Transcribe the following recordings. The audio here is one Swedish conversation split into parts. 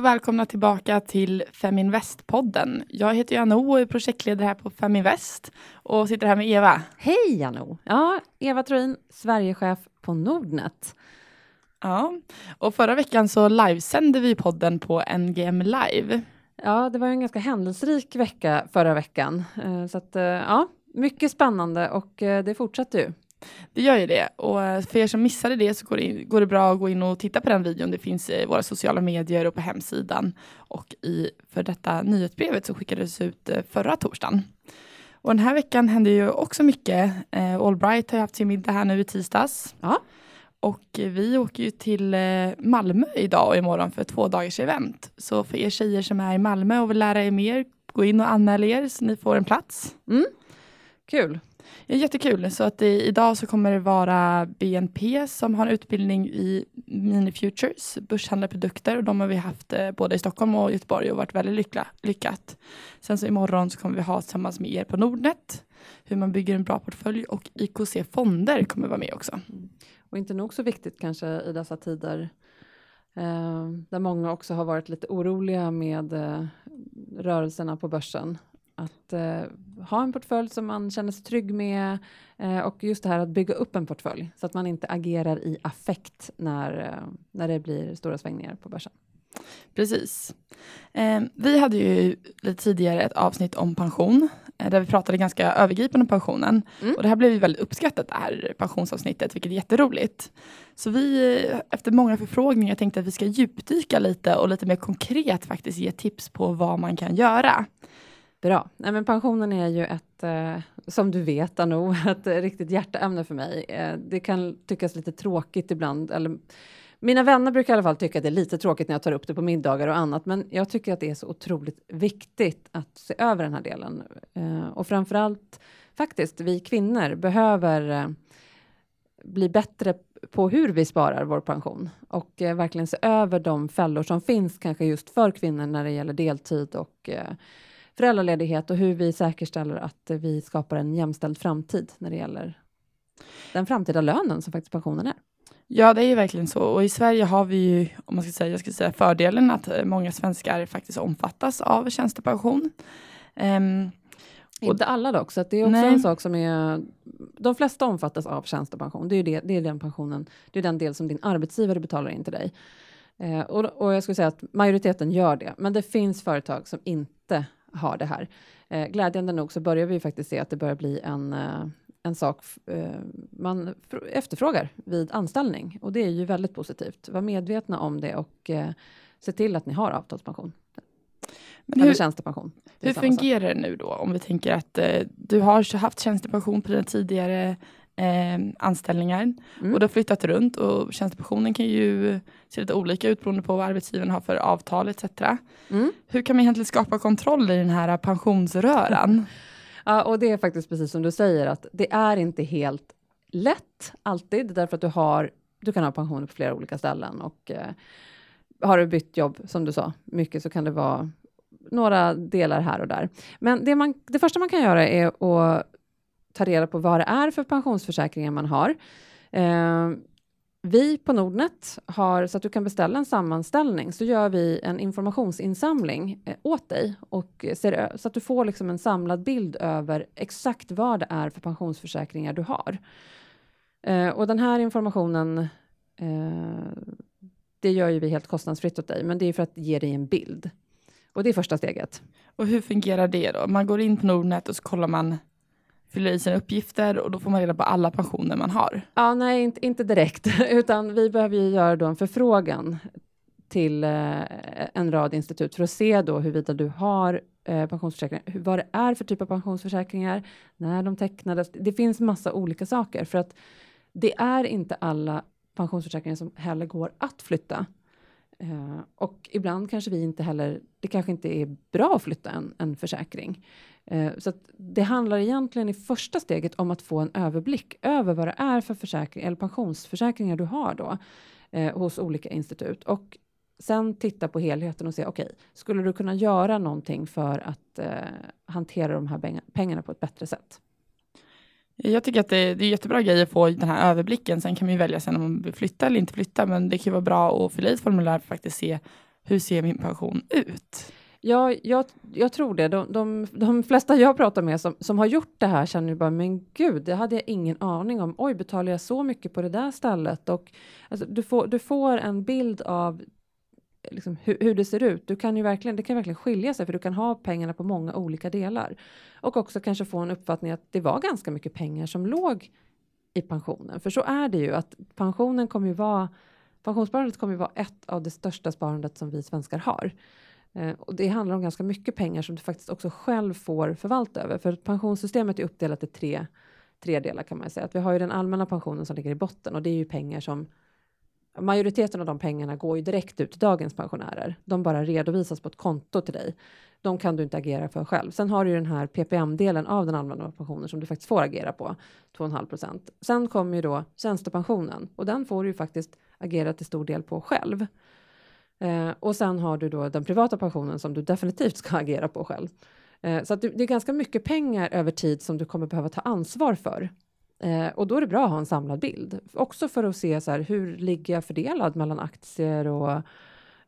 och välkomna tillbaka till Feminvest-podden. Jag heter Jano och är projektledare här på Feminvest och sitter här med Eva. Hej Jano! Ja, Eva Troin, Sverigechef på Nordnet. Ja, och förra veckan så livesände vi podden på NGM Live. Ja, det var en ganska händelserik vecka förra veckan. Eh, så att, eh, ja, mycket spännande och eh, det fortsätter ju. Det gör ju det. Och eh, för er som missade det så går det, in, går det bra att gå in och titta på den videon. Det finns i våra sociala medier och på hemsidan. Och i för detta nyhetsbrevet som skickades ut eh, förra torsdagen. Och den här veckan händer ju också mycket. Eh, Allbright har haft sin middag här nu i tisdags. Ja. Och vi åker ju till Malmö idag och imorgon för två dagars event. Så för er tjejer som är i Malmö och vill lära er mer, gå in och anmäl er så ni får en plats. Mm. Kul. Ja, jättekul. Så att i, idag så kommer det vara BNP som har en utbildning i Mini Futures, börshandlarprodukter. Och de har vi haft eh, både i Stockholm och Göteborg och varit väldigt lyckla, lyckat. Sen så imorgon så kommer vi ha tillsammans med er på Nordnet hur man bygger en bra portfölj och IKC Fonder kommer vara med också. Mm. Och inte nog så viktigt kanske i dessa tider eh, där många också har varit lite oroliga med eh, rörelserna på börsen att eh, ha en portfölj som man känner sig trygg med eh, och just det här att bygga upp en portfölj så att man inte agerar i affekt när, eh, när det blir stora svängningar på börsen. Precis. Eh, vi hade ju lite tidigare ett avsnitt om pension eh, där vi pratade ganska övergripande om pensionen. Mm. Och det här blev ju väldigt uppskattat det här pensionsavsnittet, vilket är jätteroligt. Så vi efter många förfrågningar tänkte att vi ska djupdyka lite och lite mer konkret faktiskt ge tips på vad man kan göra. Bra. Nej, men pensionen är ju ett, eh, som du vet Ano, ett riktigt hjärteämne för mig. Eh, det kan tyckas lite tråkigt ibland, eller mina vänner brukar i alla fall tycka att det är lite tråkigt när jag tar upp det på middagar och annat, men jag tycker att det är så otroligt viktigt att se över den här delen. Eh, och framförallt faktiskt, vi kvinnor behöver eh, bli bättre på hur vi sparar vår pension och eh, verkligen se över de fällor som finns kanske just för kvinnor när det gäller deltid och eh, föräldraledighet och hur vi säkerställer att vi skapar en jämställd framtid när det gäller den framtida lönen som faktiskt pensionen är. Ja, det är ju verkligen så. Och i Sverige har vi ju, om man ska säga, jag ska säga fördelen att eh, många svenskar faktiskt omfattas av tjänstepension. Um, inte alla dock, så det är också nej. en sak som är... De flesta omfattas av tjänstepension. Det är, det, det är den pensionen, det är den del som din arbetsgivare betalar in till dig. Eh, och, och jag skulle säga att majoriteten gör det, men det finns företag som inte har det här. Eh, glädjande nog så börjar vi faktiskt se att det börjar bli en, eh, en sak eh, man efterfrågar vid anställning och det är ju väldigt positivt. Var medvetna om det och eh, se till att ni har avtalspension. Men hur, tjänstepension. Hur fungerar det nu då om vi tänker att eh, du har haft tjänstepension på dina tidigare eh, anställningar mm. och du har flyttat runt och tjänstepensionen kan ju se lite olika ut beroende på vad arbetsgivaren har för avtal etc. Mm. Hur kan man egentligen skapa kontroll i den här pensionsröran? Ja, och det är faktiskt precis som du säger att det är inte helt lätt alltid därför att du har du kan ha pensioner på flera olika ställen och eh, har du bytt jobb som du sa mycket så kan det vara några delar här och där. Men det, man, det första man kan göra är att ta reda på vad det är för pensionsförsäkringar man har. Eh, vi på Nordnet har, så att du kan beställa en sammanställning, så gör vi en informationsinsamling eh, åt dig och eh, ser, så att du får liksom en samlad bild över exakt vad det är för pensionsförsäkringar du har. Eh, och den här informationen, eh, det gör ju vi helt kostnadsfritt åt dig, men det är för att ge dig en bild. Och det är första steget. Och hur fungerar det då? Man går in på Nordnet och så kollar man fyller i sina uppgifter och då får man reda på alla pensioner man har. Ja, nej, inte, inte direkt, utan vi behöver ju göra då en förfrågan till eh, en rad institut för att se då huruvida du har eh, pensionsförsäkringar, hur, vad det är för typ av pensionsförsäkringar, när de tecknades. Det finns massa olika saker för att det är inte alla pensionsförsäkringar som heller går att flytta. Eh, och ibland kanske vi inte heller, det kanske inte är bra att flytta en, en försäkring. Eh, så det handlar egentligen i första steget om att få en överblick över vad det är för försäkring eller pensionsförsäkringar du har då eh, hos olika institut och sen titta på helheten och se okej, okay, skulle du kunna göra någonting för att eh, hantera de här pengarna på ett bättre sätt? Jag tycker att det, det är jättebra grej att få den här överblicken. Sen kan man ju välja sen om man vill flytta eller inte flytta. Men det kan vara bra att fylla i ett formulär för att faktiskt se hur ser min pension ut? Ja, jag, jag tror det. De, de, de flesta jag pratar med som, som har gjort det här känner ju bara, men gud, det hade jag ingen aning om. Oj, betalar jag så mycket på det där stället? Och, alltså, du, får, du får en bild av liksom, hur, hur, det ser ut. Du kan ju verkligen, det kan verkligen skilja sig, för du kan ha pengarna på många olika delar. Och också kanske få en uppfattning att det var ganska mycket pengar som låg i pensionen. För så är det ju, att pensionen kommer ju vara Pensionssparandet kommer ju vara ett av det största sparandet som vi svenskar har. Eh, och det handlar om ganska mycket pengar som du faktiskt också själv får förvalta över. För pensionssystemet är uppdelat i tre, tre delar kan man säga. Att vi har ju den allmänna pensionen som ligger i botten och det är ju pengar som Majoriteten av de pengarna går ju direkt ut till dagens pensionärer. De bara redovisas på ett konto till dig. De kan du inte agera för själv. Sen har du ju den här PPM-delen av den allmänna pensionen som du faktiskt får agera på, 2,5 procent. Sen kommer ju då tjänstepensionen och den får du ju faktiskt agera till stor del på själv. Eh, och sen har du då den privata pensionen som du definitivt ska agera på själv. Eh, så att det är ganska mycket pengar över tid som du kommer behöva ta ansvar för. Eh, och då är det bra att ha en samlad bild. Också för att se så här, hur ligger jag fördelad mellan aktier och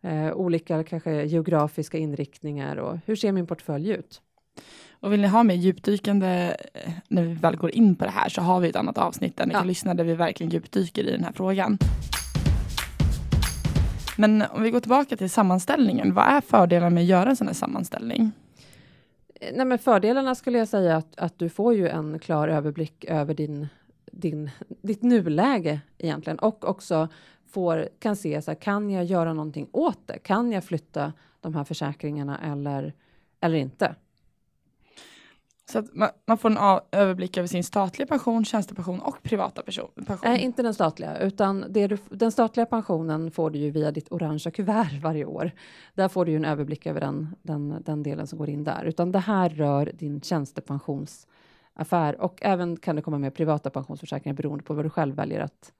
eh, olika kanske geografiska inriktningar och hur ser min portfölj ut? Och vill ni ha mer djupdykande eh, när vi väl går in på det här så har vi ett annat avsnitt där ni ja. kan lyssna där vi verkligen djupdyker i den här frågan. Men om vi går tillbaka till sammanställningen, vad är fördelarna med att göra en sån här sammanställning? Eh, nej, men fördelarna skulle jag säga att, att du får ju en klar överblick över din, din, ditt nuläge egentligen och också får, kan se så här, kan jag göra någonting åt det? Kan jag flytta de här försäkringarna eller, eller inte? Så att man, man, får en överblick över sin statliga pension, tjänstepension och privata pension. Nej, inte den statliga, utan det du, den statliga pensionen får du ju via ditt orangea kuvert varje år. Där får du ju en överblick över den, den, den delen som går in där, utan det här rör din tjänstepensionsaffär och även kan det komma med privata pensionsförsäkringar beroende på vad du själv väljer att,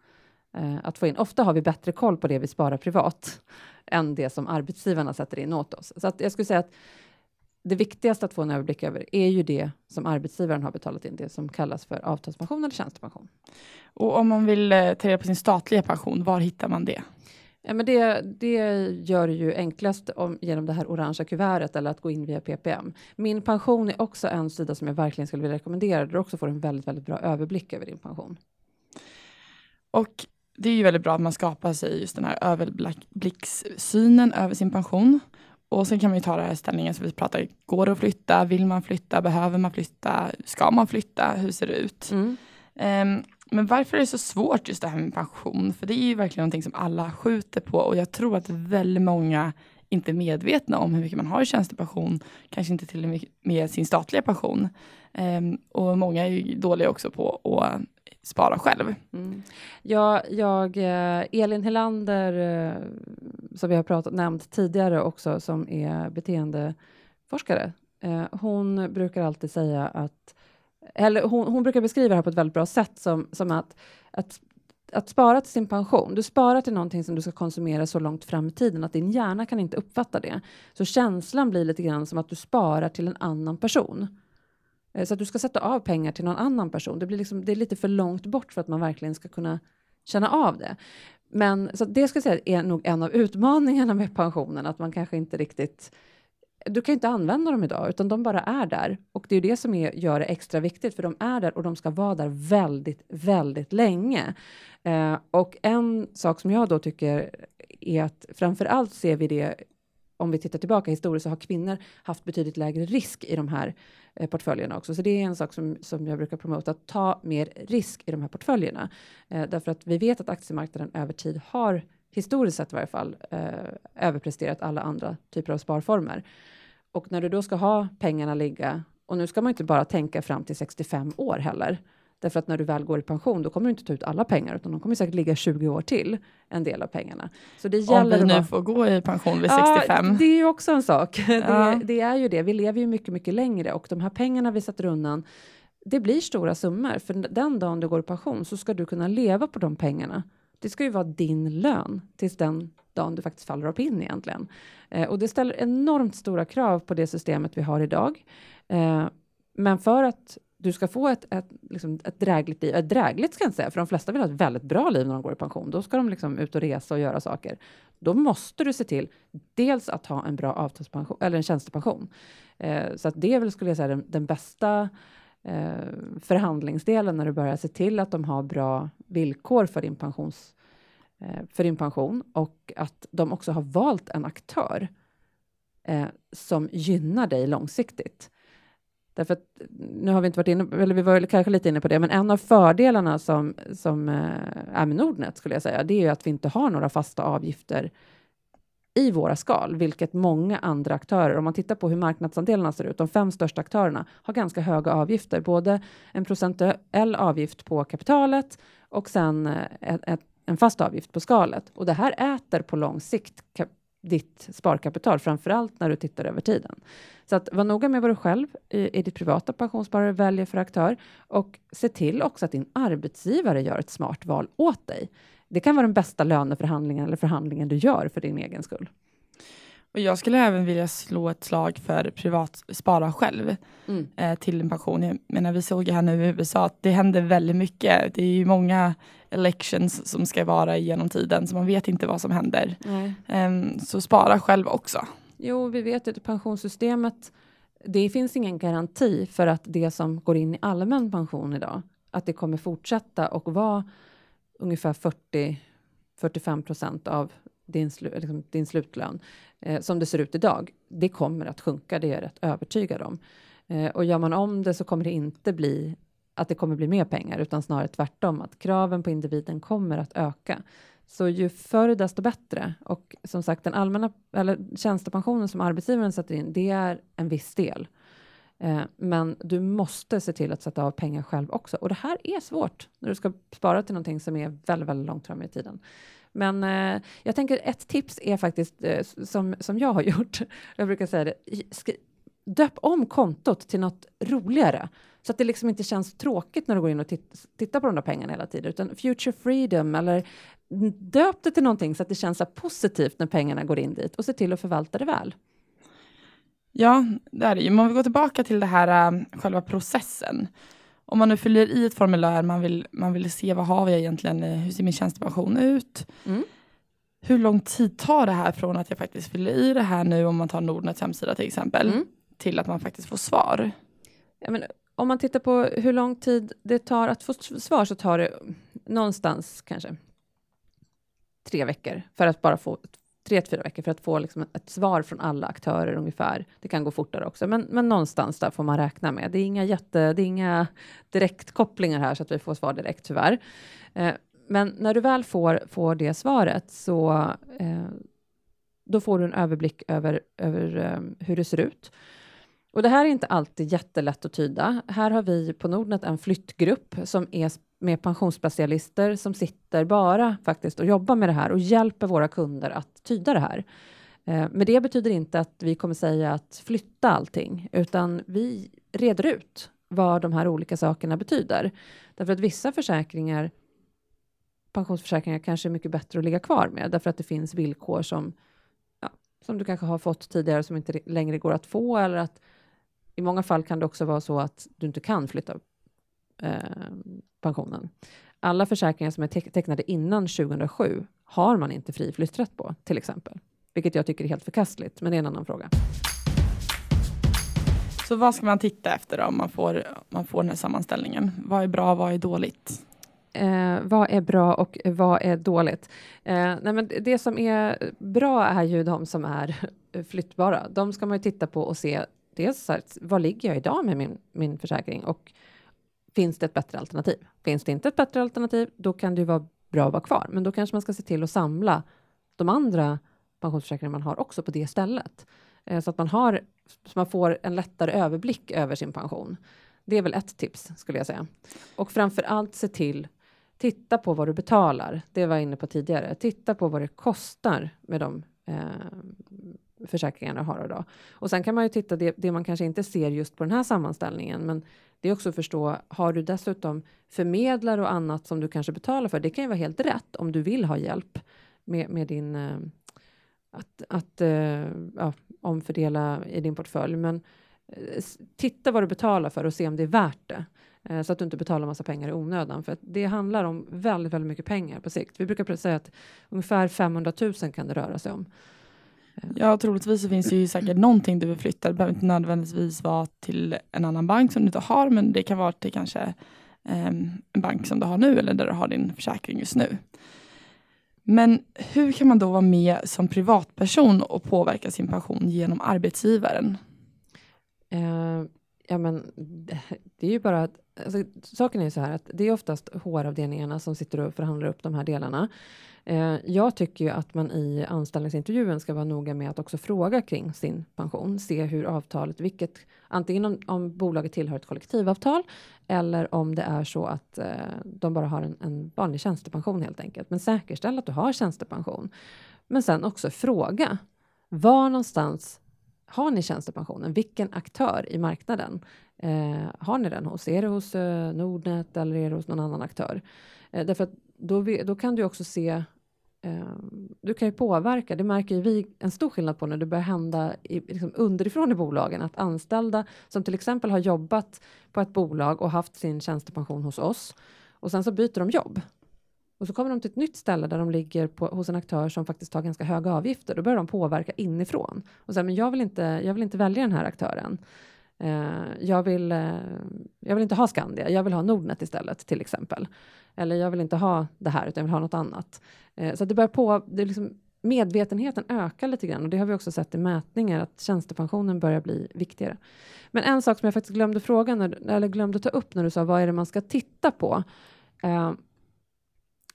eh, att få in. Ofta har vi bättre koll på det vi sparar privat än det som arbetsgivarna sätter in åt oss. Så att jag skulle säga att det viktigaste att få en överblick över är ju det som arbetsgivaren har betalat in, det som kallas för avtalspension eller tjänstepension. Och om man vill eh, ta reda på sin statliga pension, var hittar man det? Ja, men det, det gör det ju enklast om, genom det här orangea kuvertet eller att gå in via PPM. Min pension är också en sida som jag verkligen skulle vilja rekommendera, där du också får en väldigt, väldigt bra överblick över din pension. Och det är ju väldigt bra att man skapar sig just den här överblickssynen över sin pension. Och sen kan man ju ta det här ställningen som vi pratar, går det att flytta? Vill man flytta? Behöver man flytta? Ska man flytta? Hur ser det ut? Mm. Um, men varför är det så svårt just det här med pension? För det är ju verkligen någonting som alla skjuter på och jag tror att väldigt många inte är medvetna om hur mycket man har i tjänstepension, kanske inte till och med sin statliga pension. Um, och många är ju dåliga också på att spara själv. Mm. Ja, jag, eh, Elin Helander, eh, som vi har pratat, nämnt tidigare också, som är beteendeforskare, eh, hon brukar alltid säga att, eller hon, hon brukar beskriva det här på ett väldigt bra sätt, som, som att, att att spara till sin pension, du sparar till någonting som du ska konsumera så långt fram i tiden att din hjärna kan inte uppfatta det. Så känslan blir lite grann som att du sparar till en annan person. Eh, så att du ska sätta av pengar till någon annan person. Det, blir liksom, det är lite för långt bort för att man verkligen ska kunna känna av det. Men så det ska jag säga är nog en av utmaningarna med pensionen, att man kanske inte riktigt du kan inte använda dem idag, utan de bara är där. Och det är det som är, gör det extra viktigt, för de är där och de ska vara där väldigt, väldigt länge. Eh, och en sak som jag då tycker är att framför allt ser vi det om vi tittar tillbaka historiskt så har kvinnor haft betydligt lägre risk i de här eh, portföljerna också. Så det är en sak som, som jag brukar promota, att ta mer risk i de här portföljerna. Eh, därför att vi vet att aktiemarknaden över tid har historiskt sett i varje fall eh, överpresterat alla andra typer av sparformer. Och när du då ska ha pengarna ligga, och nu ska man inte bara tänka fram till 65 år heller, Därför att när du väl går i pension, då kommer du inte ta ut alla pengar, utan de kommer säkert ligga 20 år till, en del av pengarna. Så det gäller Om vi nu får gå i pension vid 65. Ja, det är ju också en sak. Ja. Det, det, är ju det. Vi lever ju mycket, mycket längre och de här pengarna vi sätter undan, det blir stora summor. För den dagen du går i pension så ska du kunna leva på de pengarna. Det ska ju vara din lön tills den dagen du faktiskt faller av pinn egentligen. Eh, och det ställer enormt stora krav på det systemet vi har idag. Eh, men för att du ska få ett, ett, liksom ett drägligt liv, ett drägligt ska jag inte säga, för de flesta vill ha ett väldigt bra liv när de går i pension. Då ska de liksom ut och resa och göra saker. Då måste du se till dels att ha en bra avtalspension eller en tjänstepension. Eh, så att det är väl, skulle jag säga, den, den bästa eh, förhandlingsdelen när du börjar se till att de har bra villkor för din, pensions, eh, för din pension och att de också har valt en aktör eh, som gynnar dig långsiktigt. Därför att, nu har vi inte varit inne, eller vi var kanske lite inne på det, men en av fördelarna som, som eh, är med Nordnet skulle jag säga, det är ju att vi inte har några fasta avgifter i våra skal, vilket många andra aktörer, om man tittar på hur marknadsandelarna ser ut, de fem största aktörerna har ganska höga avgifter, både en procentuell avgift på kapitalet och sen eh, ett, ett, en fast avgift på skalet. Och det här äter på lång sikt ditt sparkapital, framför allt när du tittar över tiden. Så att var noga med vad du själv i, i ditt privata pensionssparare väljer för aktör och se till också att din arbetsgivare gör ett smart val åt dig. Det kan vara den bästa löneförhandlingen eller förhandlingen du gör för din egen skull. Och jag skulle även vilja slå ett slag för privat spara själv mm. eh, till en pension. Jag menar, vi såg här nu i USA att det händer väldigt mycket. Det är ju många elections som ska vara genom tiden, så man vet inte vad som händer. Um, så spara själv också. Jo, vi vet att pensionssystemet, det finns ingen garanti för att det som går in i allmän pension idag, att det kommer fortsätta och vara ungefär 40 45 procent av din, slu, liksom, din slutlön eh, som det ser ut idag. Det kommer att sjunka, det är jag rätt övertygad om. Eh, och gör man om det så kommer det inte bli att det kommer bli mer pengar, utan snarare tvärtom, att kraven på individen kommer att öka. Så ju förr desto bättre. Och som sagt, den allmänna eller tjänstepensionen som arbetsgivaren sätter in, det är en viss del. Eh, men du måste se till att sätta av pengar själv också. Och det här är svårt när du ska spara till någonting som är väldigt, väldigt långt fram i tiden. Men eh, jag tänker ett tips är faktiskt eh, som, som jag har gjort. Jag brukar säga det. Döp om kontot till något roligare så att det liksom inte känns tråkigt när du går in och titt, tittar på de där pengarna hela tiden, utan future freedom eller döp det till någonting så att det känns så positivt när pengarna går in dit och se till att förvalta det väl. Ja, det är det ju. Men Om vi går tillbaka till det här eh, själva processen. Om man nu fyller i ett formulär, man vill, man vill se vad har vi egentligen, eh, hur ser min tjänstepension ut? Mm. Hur lång tid tar det här från att jag faktiskt fyller i det här nu, om man tar Nordnets hemsida till exempel, mm. till att man faktiskt får svar? Ja, men om man tittar på hur lång tid det tar att få svar så tar det någonstans kanske tre veckor för att bara få tre till fyra veckor för att få liksom ett svar från alla aktörer ungefär. Det kan gå fortare också, men, men någonstans där får man räkna med. Det är inga jätte, det är inga direktkopplingar här så att vi får svar direkt tyvärr. Eh, men när du väl får, får det svaret så eh, då får du en överblick över, över eh, hur det ser ut. Och det här är inte alltid jättelätt att tyda. Här har vi på Nordnet en flyttgrupp som är med pensionsspecialister som sitter bara faktiskt och jobbar med det här och hjälper våra kunder att tyda det här. Eh, men det betyder inte att vi kommer säga att flytta allting, utan vi reder ut vad de här olika sakerna betyder. Därför att vissa försäkringar, pensionsförsäkringar, kanske är mycket bättre att ligga kvar med, därför att det finns villkor som, ja, som du kanske har fått tidigare som inte längre går att få, eller att i många fall kan det också vara så att du inte kan flytta eh, pensionen. Alla försäkringar som är tecknade innan 2007 har man inte fri flytträtt på, till exempel. Vilket jag tycker är helt förkastligt, men det är en annan fråga. Så vad ska man titta efter då, om man får, man får den här sammanställningen? Vad är bra, vad är dåligt? Eh, vad är bra och vad är dåligt? Eh, nej men det som är bra är ju de som är flyttbara. De ska man ju titta på och se dels så här, var ligger jag idag med min, min försäkring och finns det ett bättre alternativ? Finns det inte ett bättre alternativ, då kan det ju vara bra att vara kvar, men då kanske man ska se till att samla de andra pensionsförsäkringar man har också på det stället eh, så att man har så man får en lättare överblick över sin pension. Det är väl ett tips skulle jag säga. Och framför allt se till titta på vad du betalar. Det var jag inne på tidigare. Titta på vad det kostar med de eh, försäkringarna har idag. Och sen kan man ju titta det, det man kanske inte ser just på den här sammanställningen, men det är också att förstå, har du dessutom förmedlare och annat som du kanske betalar för? Det kan ju vara helt rätt om du vill ha hjälp med, med din eh, att, att eh, ja, omfördela i din portfölj. Men eh, titta vad du betalar för och se om det är värt det. Eh, så att du inte betalar massa pengar i onödan. För att det handlar om väldigt, väldigt mycket pengar på sikt. Vi brukar säga att ungefär 500 000 kan det röra sig om. Ja, troligtvis så finns det ju säkert någonting du vill flytta. Det behöver inte nödvändigtvis vara till en annan bank som du inte har, men det kan vara till kanske um, en bank som du har nu eller där du har din försäkring just nu. Men hur kan man då vara med som privatperson och påverka sin pension genom arbetsgivaren? Eh, Ja, men det är ju bara att Alltså, saken är ju så här att det är oftast HR-avdelningarna som sitter och förhandlar upp de här delarna. Eh, jag tycker ju att man i anställningsintervjun ska vara noga med att också fråga kring sin pension, se hur avtalet, vilket antingen om, om bolaget tillhör ett kollektivavtal eller om det är så att eh, de bara har en, en vanlig tjänstepension helt enkelt. Men säkerställ att du har tjänstepension. Men sen också fråga var någonstans har ni tjänstepensionen? Vilken aktör i marknaden eh, har ni den hos? Är det hos eh, Nordnet eller är det hos någon annan aktör? Eh, därför att då, då kan du också se eh, du kan ju påverka, det märker ju vi en stor skillnad på när det börjar hända i, liksom underifrån i bolagen, att anställda som till exempel har jobbat på ett bolag och haft sin tjänstepension hos oss och sen så byter de jobb och så kommer de till ett nytt ställe där de ligger på, hos en aktör som faktiskt tar ganska höga avgifter. Då börjar de påverka inifrån och säger men jag vill inte, jag vill inte välja den här aktören. Eh, jag, vill, eh, jag vill inte ha Skandia, jag vill ha Nordnet istället till exempel. Eller jag vill inte ha det här utan jag vill ha något annat. Eh, så det börjar på, det liksom, medvetenheten ökar lite grann och det har vi också sett i mätningar att tjänstepensionen börjar bli viktigare. Men en sak som jag faktiskt glömde fråga när, eller glömde ta upp när du sa vad är det man ska titta på? Eh,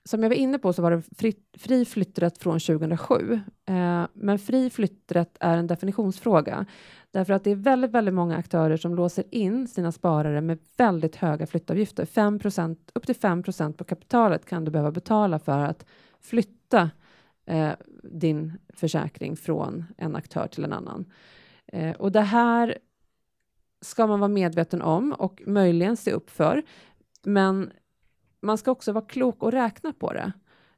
som jag var inne på så var det fri, fri flytträtt från 2007. Eh, men fri flytträtt är en definitionsfråga därför att det är väldigt, väldigt många aktörer som låser in sina sparare med väldigt höga flyttavgifter. 5 upp till 5% på kapitalet kan du behöva betala för att flytta eh, din försäkring från en aktör till en annan. Eh, och det här ska man vara medveten om och möjligen se upp för. Men man ska också vara klok och räkna på det.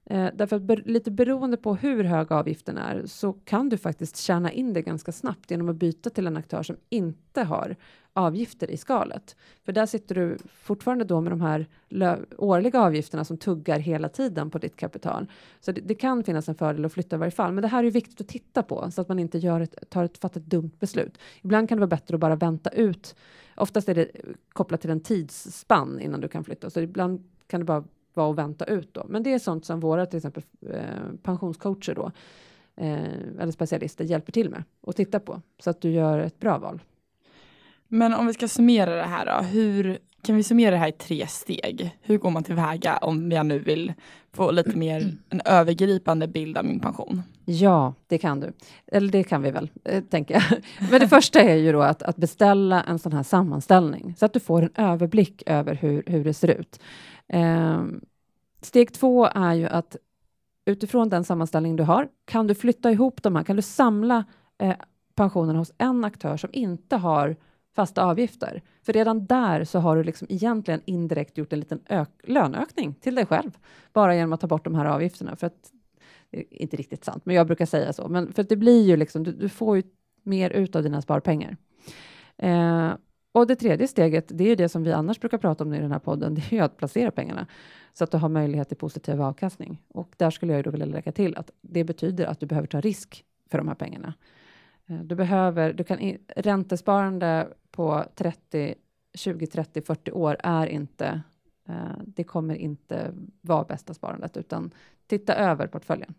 Eh, därför att ber, lite beroende på hur hög avgiften är så kan du faktiskt tjäna in det ganska snabbt genom att byta till en aktör som inte har avgifter i skalet. För där sitter du fortfarande då med de här årliga avgifterna som tuggar hela tiden på ditt kapital. Så det, det, kan finnas en fördel att flytta i varje fall. Men det här är viktigt att titta på så att man inte gör ett, tar ett, fattar ett dumt beslut. Ibland kan det vara bättre att bara vänta ut. Oftast är det kopplat till en tidsspann innan du kan flytta. Så ibland kan det bara vara att vänta ut då. Men det är sånt som våra till exempel eh, pensionscoacher då eh, eller specialister hjälper till med och titta på så att du gör ett bra val. Men om vi ska summera det här då, hur kan vi summera det här i tre steg? Hur går man tillväga om jag nu vill få lite mer en övergripande bild av min pension? Ja, det kan du. Eller det kan vi väl, eh, tänker jag. Men det första är ju då att, att beställa en sån här sammanställning så att du får en överblick över hur, hur det ser ut. Eh, steg två är ju att utifrån den sammanställning du har, kan du flytta ihop de här? Kan du samla eh, pensionerna hos en aktör som inte har fasta avgifter? För redan där så har du liksom egentligen indirekt gjort en liten löneökning till dig själv, bara genom att ta bort de här avgifterna. För att, eh, inte riktigt sant, men jag brukar säga så. Men för att det blir ju liksom, du, du får ju mer ut av dina sparpengar. Eh, och det tredje steget, det är ju det som vi annars brukar prata om i den här podden, det är ju att placera pengarna så att du har möjlighet till positiv avkastning. Och där skulle jag ju då vilja lägga till att det betyder att du behöver ta risk för de här pengarna. Eh, du behöver, du kan, räntesparande på 30, 20, 30, 40 år är inte, eh, det kommer inte vara bästa sparandet, utan titta över portföljen.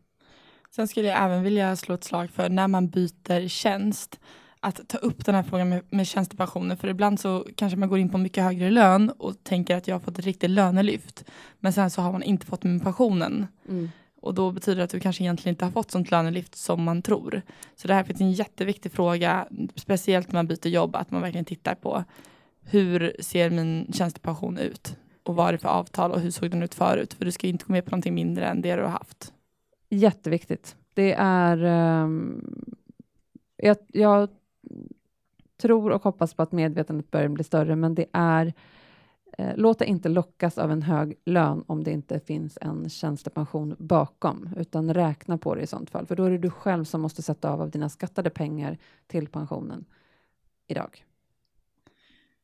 Sen skulle jag även vilja slå ett slag för när man byter tjänst, att ta upp den här frågan med, med tjänstepensioner. För ibland så kanske man går in på mycket högre lön och tänker att jag har fått ett riktigt lönelyft. Men sen så har man inte fått med pensionen. Mm. Och då betyder det att du kanske egentligen inte har fått sånt lönelyft som man tror. Så det här är en jätteviktig fråga, speciellt när man byter jobb, att man verkligen tittar på hur ser min tjänstepension ut? Och vad är det för avtal och hur såg den ut förut? För du ska inte gå med på någonting mindre än det du har haft. Jätteviktigt. Det är... Um, jag, jag tror och hoppas på att medvetandet börjar bli större, men det är eh, Låt dig inte lockas av en hög lön om det inte finns en tjänstepension bakom, utan räkna på det i sånt fall, för då är det du själv som måste sätta av av dina skattade pengar till pensionen idag.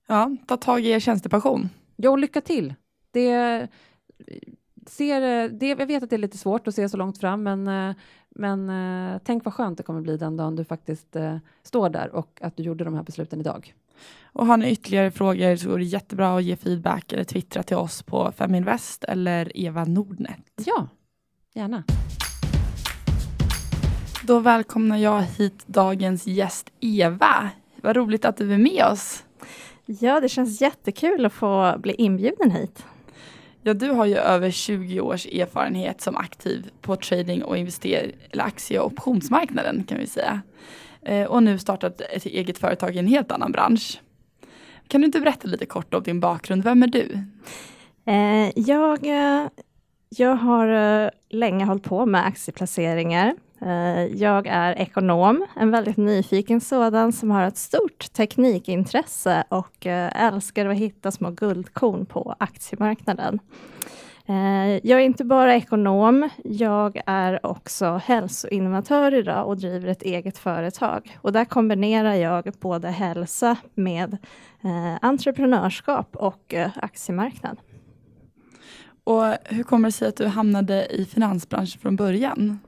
Ja, ta tag i er tjänstepension. Ja, lycka till. Det, ser, det, jag vet att det är lite svårt att se så långt fram, men, men tänk vad skönt det kommer bli den dagen du faktiskt står där och att du gjorde de här besluten idag. Och har ni ytterligare frågor så går det jättebra att ge feedback eller twittra till oss på Feminvest eller Eva Nordnet. Ja, gärna. Då välkomnar jag hit dagens gäst Eva. Vad roligt att du är med oss. Ja, det känns jättekul att få bli inbjuden hit. Ja, du har ju över 20 års erfarenhet som aktiv på trading och invester eller aktie och optionsmarknaden kan vi säga. Eh, och nu startat ett eget företag i en helt annan bransch. Kan du inte berätta lite kort om din bakgrund? Vem är du? Eh, jag, eh, jag har länge hållit på med aktieplaceringar. Eh, jag är ekonom, en väldigt nyfiken sådan som har ett stort teknikintresse och eh, älskar att hitta små guldkorn på aktiemarknaden. Eh, jag är inte bara ekonom, jag är också hälsoinnovatör idag och driver ett eget företag. Och där kombinerar jag både hälsa med entreprenörskap och aktiemarknad. Och hur kommer det sig att du hamnade i finansbranschen från början?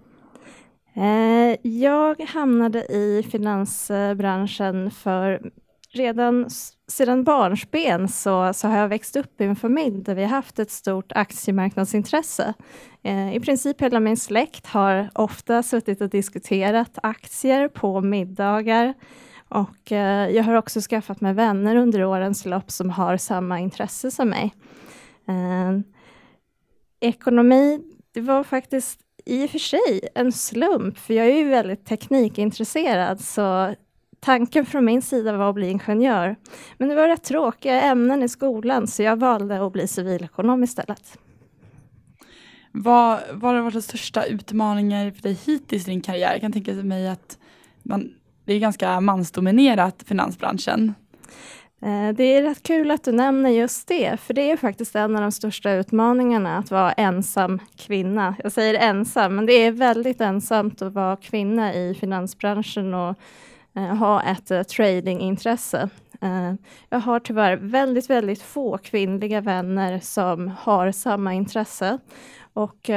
Eh, jag hamnade i finansbranschen för redan sedan barnsben så, så har jag växt upp i en familj där vi har haft ett stort aktiemarknadsintresse. Eh, I princip hela min släkt har ofta suttit och diskuterat aktier på middagar. Och eh, jag har också skaffat mig vänner under årens lopp som har samma intresse som mig. Eh, ekonomi, det var faktiskt i och för sig en slump, för jag är ju väldigt teknikintresserad, så tanken från min sida var att bli ingenjör. Men det var rätt tråkiga ämnen i skolan, så jag valde att bli civilekonom istället. Vad, vad har varit de största utmaningar för dig hittills i din karriär? Jag kan tänka mig att man, det är ganska mansdominerat, finansbranschen. Eh, det är rätt kul att du nämner just det, för det är faktiskt en av de största utmaningarna att vara ensam kvinna. Jag säger ensam, men det är väldigt ensamt att vara kvinna i finansbranschen och eh, ha ett eh, tradingintresse. Jag har tyvärr väldigt, väldigt få kvinnliga vänner som har samma intresse. Och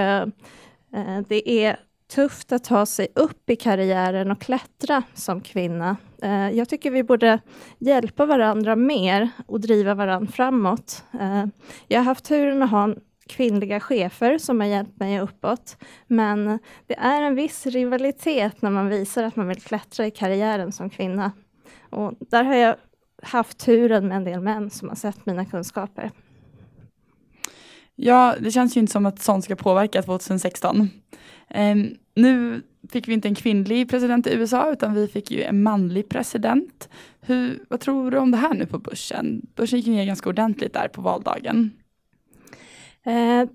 det är tufft att ta sig upp i karriären och klättra som kvinna. Eh, jag tycker vi borde hjälpa varandra mer och driva varandra framåt. Eh, jag har haft turen att ha kvinnliga chefer som har hjälpt mig uppåt. Men det är en viss rivalitet när man visar att man vill klättra i karriären som kvinna. Och där har jag haft turen med en del män som har sett mina kunskaper. Ja, det känns ju inte som att sånt ska påverka 2016. Ehm, nu fick vi inte en kvinnlig president i USA utan vi fick ju en manlig president. Hur, vad tror du om det här nu på börsen? Börsen gick ner ganska ordentligt där på valdagen. Eh,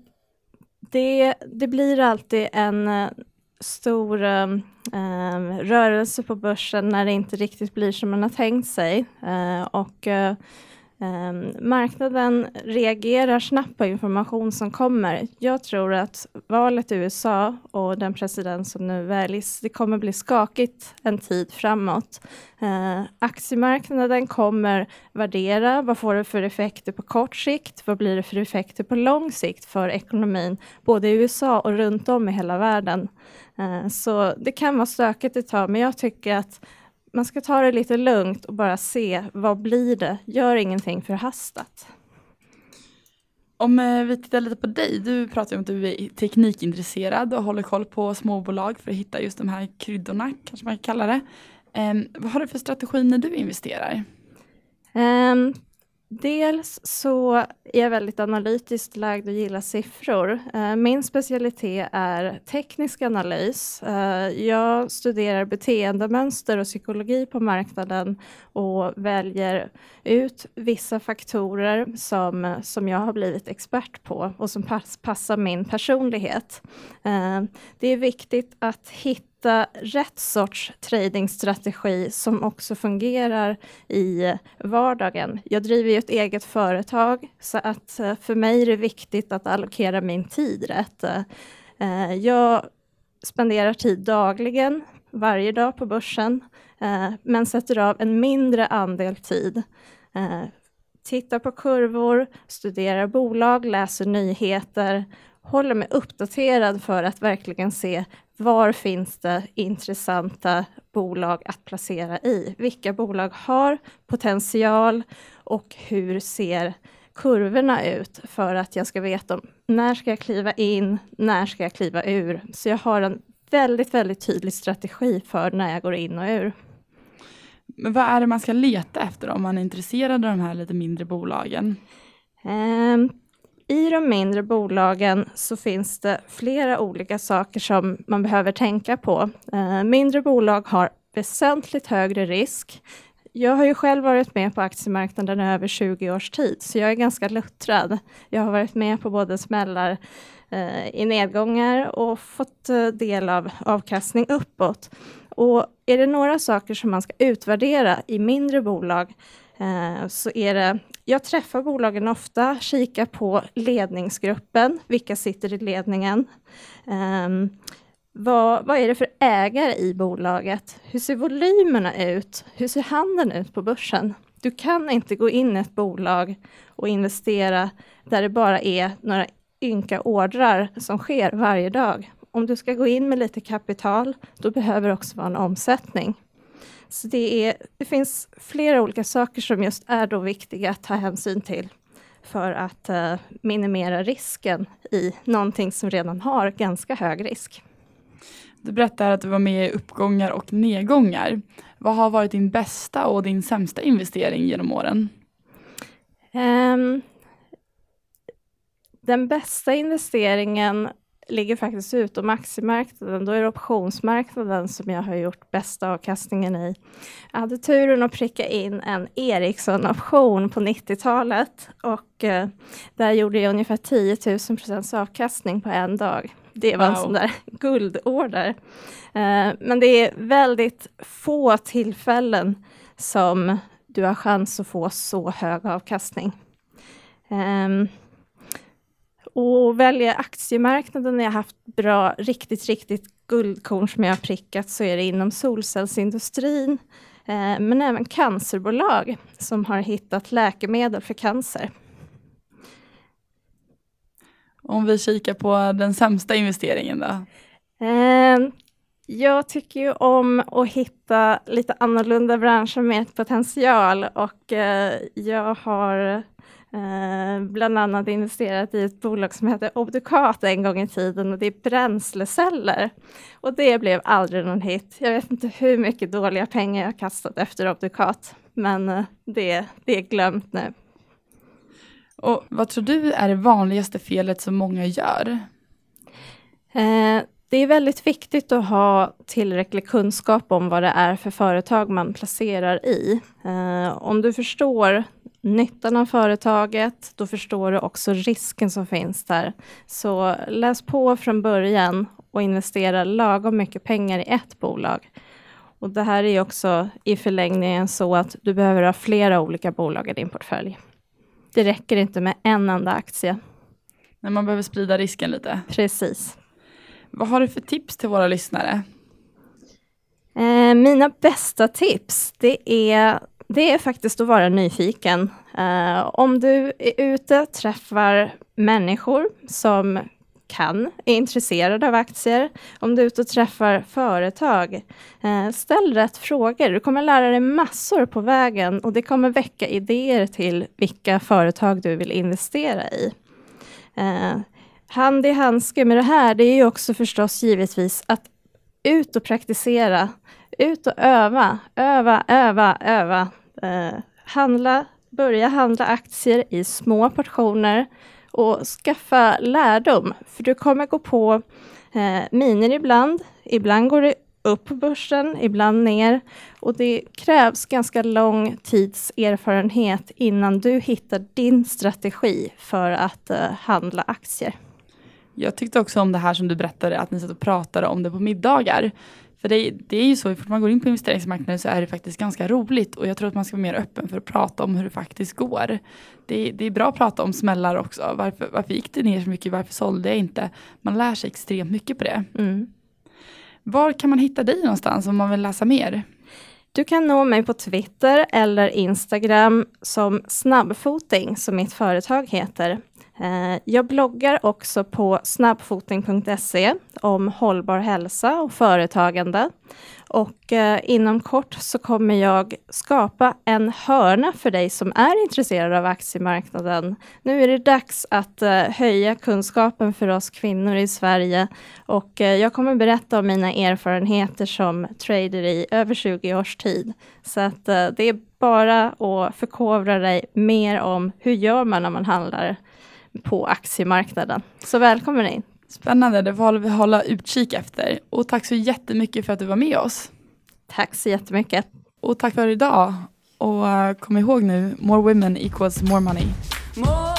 det, det blir alltid en eh, stor eh, rörelse på börsen när det inte riktigt blir som man har tänkt sig. Ehm, eh, och Ehm, marknaden reagerar snabbt på information som kommer. Jag tror att valet i USA och den president som nu väljs, det kommer bli skakigt en tid framåt. Ehm, aktiemarknaden kommer värdera vad får det för effekter på kort sikt? Vad blir det för effekter på lång sikt för ekonomin, både i USA och runt om i hela världen? Ehm, så det kan vara stökigt ett tag, men jag tycker att man ska ta det lite lugnt och bara se vad blir det. Gör ingenting förhastat. Om eh, vi tittar lite på dig, du pratar om att du är teknikintresserad och håller koll på småbolag för att hitta just de här kryddorna, kanske man kan kalla det. Um, vad har du för strategi när du investerar? Um, Dels så är jag väldigt analytiskt lagd och gillar siffror. Eh, min specialitet är teknisk analys. Eh, jag studerar beteendemönster och psykologi på marknaden och väljer ut vissa faktorer som, som jag har blivit expert på och som pass, passar min personlighet. Eh, det är viktigt att hitta hitta rätt sorts tradingstrategi som också fungerar i vardagen. Jag driver ju ett eget företag så att eh, för mig är det viktigt att allokera min tid rätt. Eh, jag spenderar tid dagligen, varje dag på börsen, eh, men sätter av en mindre andel tid tittar på kurvor, studerar bolag, läser nyheter, håller mig uppdaterad för att verkligen se var finns det intressanta bolag att placera i? Vilka bolag har potential och hur ser kurvorna ut för att jag ska veta om när ska jag kliva in, när ska jag kliva ur? Så jag har en väldigt, väldigt tydlig strategi för när jag går in och ur. Men vad är det man ska leta efter om man är intresserad av de här lite mindre bolagen? Um, i de mindre bolagen så finns det flera olika saker som man behöver tänka på. Eh, mindre bolag har väsentligt högre risk. Jag har ju själv varit med på aktiemarknaden i över 20 års tid, så jag är ganska luttrad. Jag har varit med på både smällar eh, i nedgångar och fått eh, del av avkastning uppåt. Och är det några saker som man ska utvärdera i mindre bolag eh, så är det, jag träffar bolagen ofta, kikar på ledningsgruppen, vilka sitter i ledningen? Um, vad, vad är det för ägare i bolaget? Hur ser volymerna ut? Hur ser handeln ut på börsen? Du kan inte gå in i ett bolag och investera där det bara är några ynka ordrar som sker varje dag. Om du ska gå in med lite kapital, då behöver det också vara en omsättning. Så det, är, det finns flera olika saker som just är då viktiga att ta hänsyn till för att uh, minimera risken i någonting som redan har ganska hög risk. Du berättar att du var med i uppgångar och nedgångar. Vad har varit din bästa och din sämsta investering genom åren? Um, den bästa investeringen ligger faktiskt utom aktiemarknaden. Då är det optionsmarknaden som jag har gjort bästa avkastningen i. Jag hade turen att pricka in en Ericsson-option på 90-talet och eh, där gjorde jag ungefär 10 000 procents avkastning på en dag. Det var wow. en sån där guldorder. Eh, men det är väldigt få tillfällen som du har chans att få så hög avkastning. Um, och välja aktiemarknaden när jag haft bra, riktigt, riktigt guldkorn som jag har prickat så är det inom solcellsindustrin, eh, men även cancerbolag som har hittat läkemedel för cancer. Om vi kikar på den sämsta investeringen då? Eh, jag tycker ju om att hitta lite annorlunda branscher med potential och eh, jag har Eh, bland annat investerat i ett bolag som heter Obducat en gång i tiden och det är bränsleceller. Och det blev aldrig någon hit. Jag vet inte hur mycket dåliga pengar jag kastat efter Obducat, men uh, det, det är glömt nu. Och vad tror du är det vanligaste felet som många gör? Uh, det är väldigt viktigt att ha tillräcklig kunskap om vad det är för företag man placerar i. Om du förstår nyttan av företaget, då förstår du också risken som finns där. Så läs på från början och investera lagom mycket pengar i ett bolag. Och det här är också i förlängningen så att du behöver ha flera olika bolag i din portfölj. Det räcker inte med en enda aktie. Men man behöver sprida risken lite. Precis. Vad har du för tips till våra lyssnare? Eh, mina bästa tips, det är det är faktiskt att vara nyfiken. Uh, om du är ute, träffar människor som kan, är intresserade av aktier. Om du är ute och träffar företag, uh, ställ rätt frågor. Du kommer lära dig massor på vägen och det kommer väcka idéer till vilka företag du vill investera i. Uh, hand i handske med det här, det är ju också förstås givetvis att ut och praktisera. Ut och öva, öva, öva, öva. Eh, handla, börja handla aktier i små portioner och skaffa lärdom. För du kommer gå på eh, miner ibland. Ibland går det upp på börsen, ibland ner. Och det krävs ganska lång tids erfarenhet innan du hittar din strategi för att eh, handla aktier. Jag tyckte också om det här som du berättade, att ni satt och pratade om det på middagar. För det, det, är ju så, ifall man går in på investeringsmarknaden så är det faktiskt ganska roligt och jag tror att man ska vara mer öppen för att prata om hur det faktiskt går. Det, det är bra att prata om smällar också. Varför, varför gick det ner så mycket? Varför sålde jag inte? Man lär sig extremt mycket på det. Mm. Var kan man hitta dig någonstans om man vill läsa mer? Du kan nå mig på Twitter eller Instagram som snabbfoting, som mitt företag heter. Eh, jag bloggar också på snabbfoting.se om hållbar hälsa och företagande. Och eh, inom kort så kommer jag skapa en hörna för dig som är intresserad av aktiemarknaden. Nu är det dags att eh, höja kunskapen för oss kvinnor i Sverige och eh, jag kommer berätta om mina erfarenheter som trader i över 20 års tid. Så att eh, det är bara att förkovra dig mer om hur gör man när man handlar på aktiemarknaden. Så välkommen in! Spännande, det får vi hålla utkik efter. Och tack så jättemycket för att du var med oss. Tack så jättemycket. Och tack för idag. Och uh, kom ihåg nu, more women equals more money. More